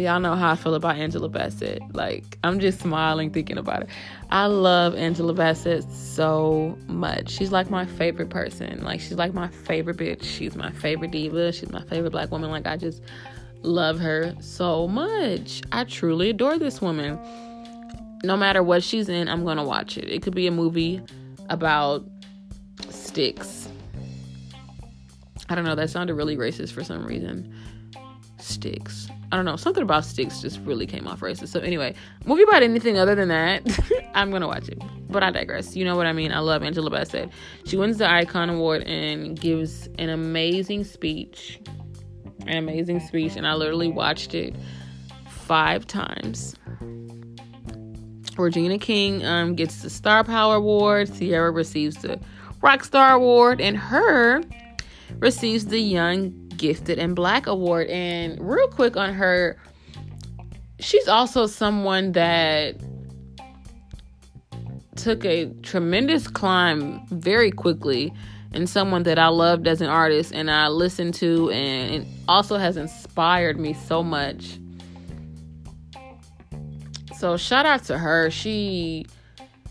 y'all know how I feel about Angela Bassett. Like, I'm just smiling thinking about it. I love Angela Bassett so much. She's like my favorite person. Like, she's like my favorite bitch. She's my favorite diva. She's my favorite black woman. Like, I just love her so much. I truly adore this woman. No matter what she's in, I'm going to watch it. It could be a movie about sticks. I don't know. That sounded really racist for some reason. Sticks. I don't know. Something about sticks just really came off racist. So anyway, movie about anything other than that, I'm gonna watch it. But I digress. You know what I mean. I love Angela Bassett. She wins the Icon Award and gives an amazing speech. An amazing speech, and I literally watched it five times. Regina King um, gets the Star Power Award. Ciara receives the Rock Star Award, and H.E.R. receives the Young Gifted and Black Award. And real quick on her, she's also someone that took a tremendous climb very quickly and someone that I loved as an artist and I listened to and also has inspired me so much. So shout out to her. She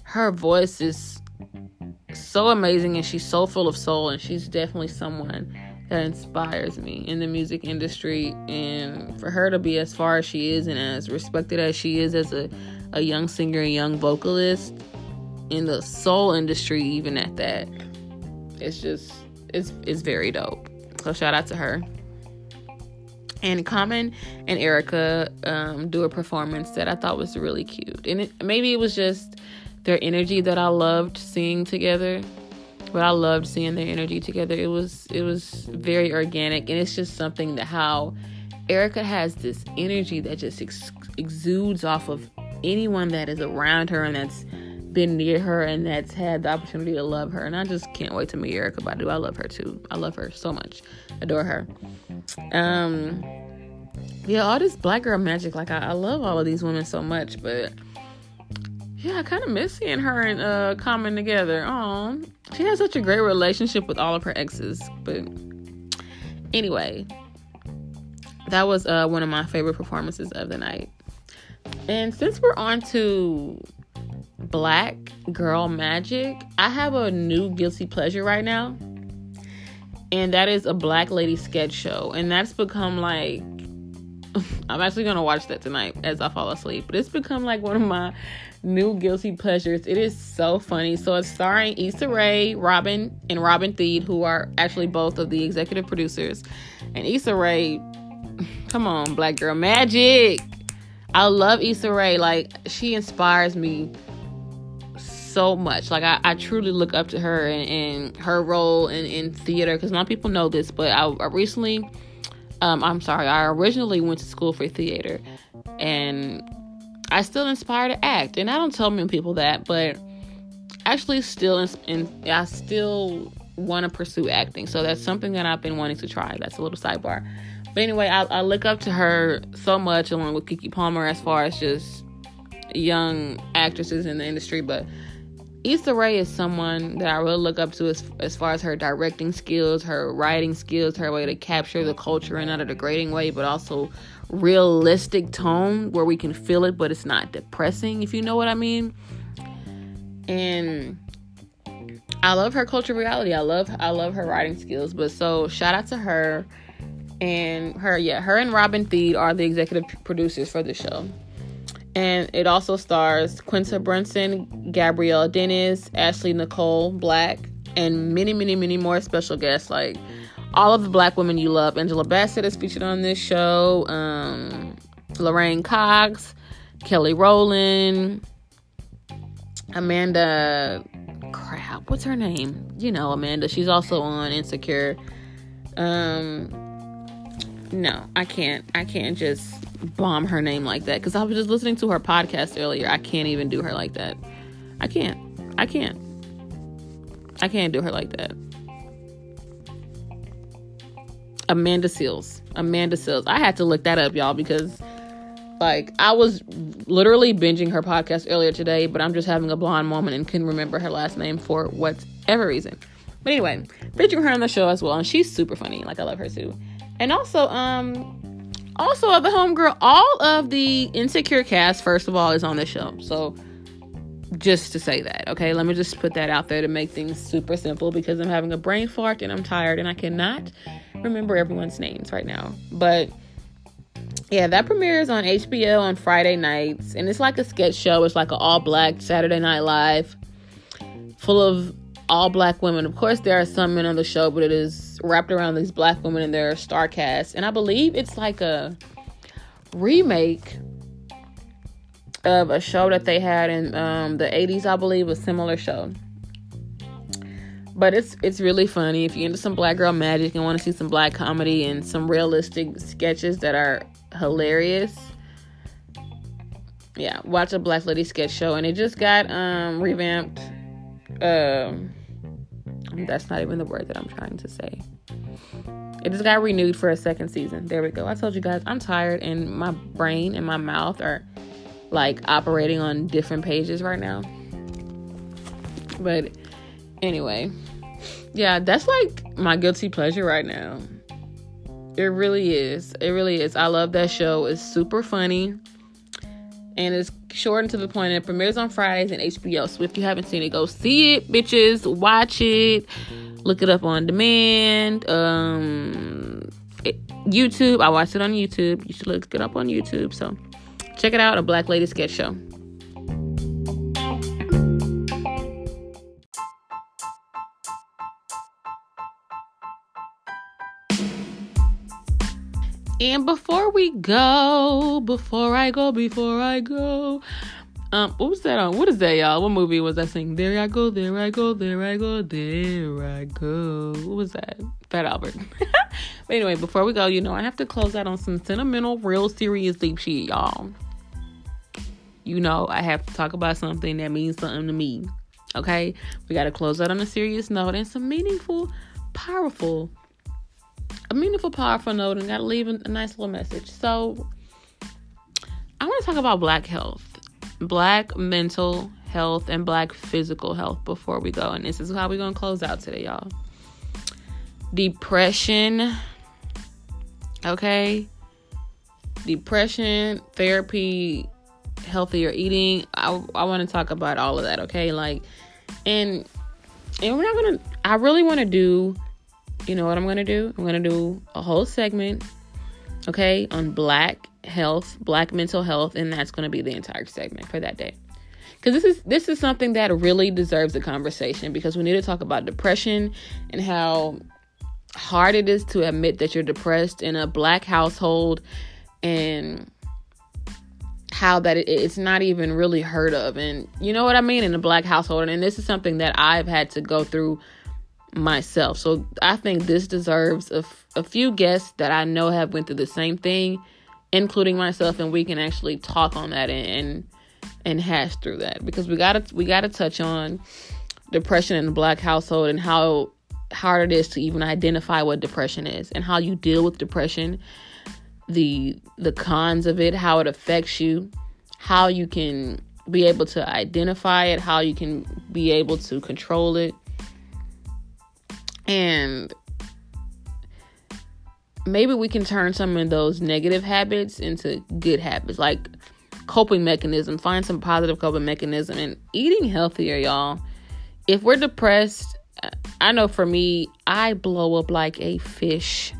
her voice is so amazing and she's so full of soul and she's definitely someone that inspires me in the music industry. And for her to be as far as she is and as respected as she is as a, a young singer and young vocalist in the soul industry even at that it's just it's it's very dope. So shout out to her. And Common and Erykah um, do a performance that I thought was really cute. And it, maybe it was just their energy that I loved seeing together but I loved seeing their energy together. It was it was very organic, and it's just something that how Erykah has this energy that just ex- exudes off of anyone that is around her and that's been near her and that's had the opportunity to love her. And I just can't wait to meet Erykah Badu. I love her too. I love her so much. Adore her. Um, yeah, all this black girl magic. Like I, I love all of these women so much, but yeah, I kind of miss seeing her and uh Common together. Oh, she has such a great relationship with all of her exes. But anyway, that was uh one of my favorite performances of the night. And since we're on to black girl magic, I have a new guilty pleasure right now. And that is a black lady sketch show. And that's become like I'm actually gonna watch that tonight as I fall asleep. But it's become like one of my new guilty pleasures. It is so funny. So it's starring Issa Rae, Robin, and Robin Thede, who are actually both of the executive producers. And Issa Rae, come on, black girl magic. I love Issa Rae. Like she inspires me so much. Like I, I truly look up to her and, and her role in, in theater because not people know this, but I, I recently um, I'm sorry, I originally went to school for theater and I still inspire to act. And I don't tell many people that, but actually still in, I still want to pursue acting. So that's something that I've been wanting to try. That's a little sidebar. But anyway, I, I look up to her so much along with Keke Palmer as far as just young actresses in the industry. But Issa Rae is someone that I really look up to as, as far as her directing skills, her writing skills, her way to capture the culture in not a degrading way, but also realistic tone where we can feel it, but it's not depressing, if you know what I mean. And I love her culture reality. I love I love her writing skills. But so shout out to her and her yeah, her and Robin Thede are the executive producers for the show. And it also stars Quinta Brunson, Gabrielle Dennis, Ashley Nicole Black, and many, many, many more special guests like all of the black women you love. Angela Bassett is featured on this show. Um, Laverne Cox, Kelly Rowland, Amanda. Crap, what's her name? You know, Amanda. She's also on Insecure. Um, no, I can't. I can't just bomb her name like that because I was just listening to her podcast earlier. I can't even do her like that. I can't. I can't. I can't do her like that. Amanda Seales. Amanda Seales. I had to look that up, y'all, because like I was literally binging her podcast earlier today, but I'm just having a blonde moment and couldn't remember her last name for whatever reason. But anyway, featuring her on the show as well, and she's super funny. Like I love her too. And also, um, also of the homegirl, all of the insecure cast, first of all, is on this show. So just to say that, okay? Let me just put that out there to make things super simple because I'm having a brain fart and I'm tired and I cannot remember everyone's names right now. But yeah, that premieres on HBO on Friday nights, and it's like a sketch show. It's like an all black Saturday Night Live, full of all black women. Of course, there are some men on the show, but it is wrapped around these black women and their star cast. And I believe it's like a remake of a show that they had in um, the 80s, I believe, a similar show. But it's it's really funny if you're into some black girl magic and want to see some black comedy and some realistic sketches that are hilarious. Yeah, watch a Black Lady sketch show, and it just got um revamped. Um, Mm-hmm. that's not even the word that I'm trying to say. It just got renewed for a second season. There we go. I told you guys I'm tired, and my brain and my mouth are like operating on different pages right now. But anyway, yeah, that's like my guilty pleasure right now. It really is. It really is. I love that show. It's super funny. And it's short and to the point. And it premieres on Fridays and HBO. So if you haven't seen it, go see it, bitches. Watch it. Look it up on demand. Um, it, YouTube. I watched it on YouTube. You should look it up on YouTube. So check it out. A Black Lady Sketch Show. And before we go, before I go, before I go, um, what was that on? What is that, y'all? What movie was I saying? There I go, there I go, there I go, there I go. What was that? Fat Albert. but anyway, before we go, you know, I have to close out on some sentimental, real serious deep shit, y'all. You know, I have to talk about something that means something to me. Okay? We got to close out on a serious note and some meaningful, powerful a meaningful, powerful note and got to leave a, nice little message. So, I want to talk about black health, black mental health, and black physical health before we go. And this is how we're going to close out today, y'all. Depression, okay? Depression, therapy, healthier eating. I, I want to talk about all of that, okay? Like, and and we're not gonna. I really want to do you know what I'm going to do? I'm going to do a whole segment, okay, on black health, black mental health, and that's going to be the entire segment for that day. Cuz this is this is something that really deserves a conversation because we need to talk about depression and how hard it is to admit that you're depressed in a black household and how that it's not even really heard of and you know what I mean in a black household and this is something that I've had to go through myself. So I think this deserves a, f- a few guests that I know have went through the same thing, including myself, and we can actually talk on that and and, and hash through that because we gotta we gotta touch on depression in the black household and how hard it is to even identify what depression is and how you deal with depression the the cons of it how it affects you how you can be able to identify it how you can be able to control it and maybe we can turn some of those negative habits into good habits, like coping mechanism. Find some positive coping mechanism and eating healthier, y'all. If we're depressed, I know for me, I blow up like a fish.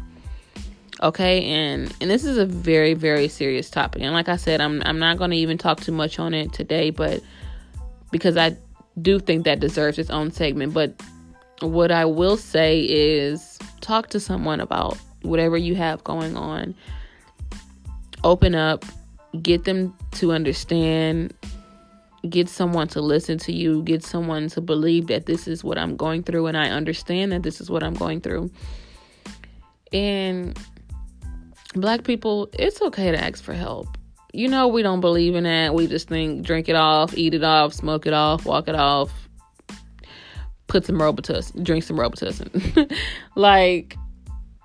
Okay, and and this is a very very serious topic. And like I said, I'm I'm not going to even talk too much on it today, but because I do think that deserves its own segment, but what I will say is talk to someone about whatever you have going on. Open up, get them to understand, get someone to listen to you, get someone to believe that this is what I'm going through and I understand that this is what I'm going through. And black people, it's okay to ask for help. You know, we don't believe in that. We just think drink it off, eat it off, smoke it off, walk it off, put some Robitussin, drink some Robitussin. like,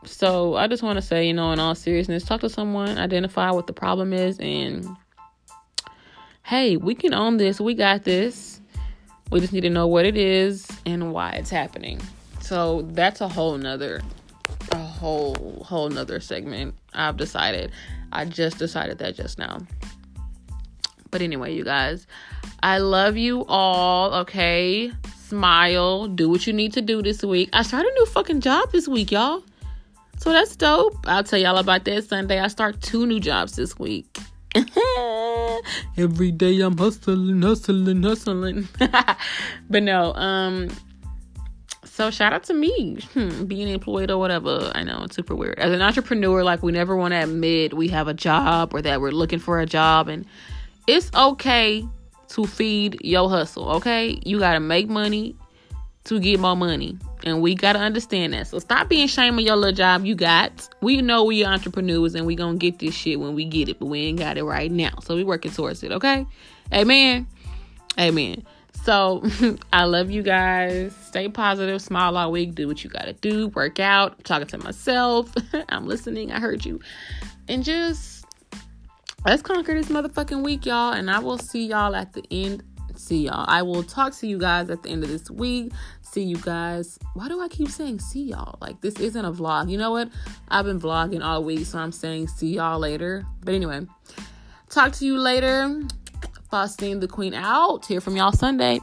So I just want to say, you know, in all seriousness, talk to someone, identify what the problem is, and hey, we can own this. We got this. We just need to know what it is and why it's happening. So that's a whole nother, a whole whole nother segment. I've decided. I just decided that just now. But anyway, you guys, I love you all. Okay, smile. Do what you need to do this week. I started a new fucking job this week, y'all. So that's dope. I'll tell y'all about that Sunday. I start two new jobs this week. Every day I'm hustling, hustling, hustling. but no, um, so shout out to me hmm, being employed or whatever. I know it's super weird. As an entrepreneur, like we never want to admit we have a job or that we're looking for a job, and it's okay to feed your hustle. Okay, you gotta make money to get more money. And we gotta understand that. So stop being ashamed of your little job you got. We know we entrepreneurs and we gonna get this shit when we get it, but we ain't got it right now. So we working towards it, okay? Amen. Amen. So I love you guys. Stay positive, smile all week, do what you gotta do, work out. I'm talking to myself. I'm listening. I heard you. And just let's conquer this motherfucking week, y'all. And I will see y'all at the end see y'all. I will talk to you guys at the end of this week. See you guys. Why do I keep saying see y'all? Like this isn't a vlog. You know what? I've been vlogging all week, so I'm saying see y'all later. But anyway, talk to you later. Faustine the Queen out. Hear from y'all Sunday.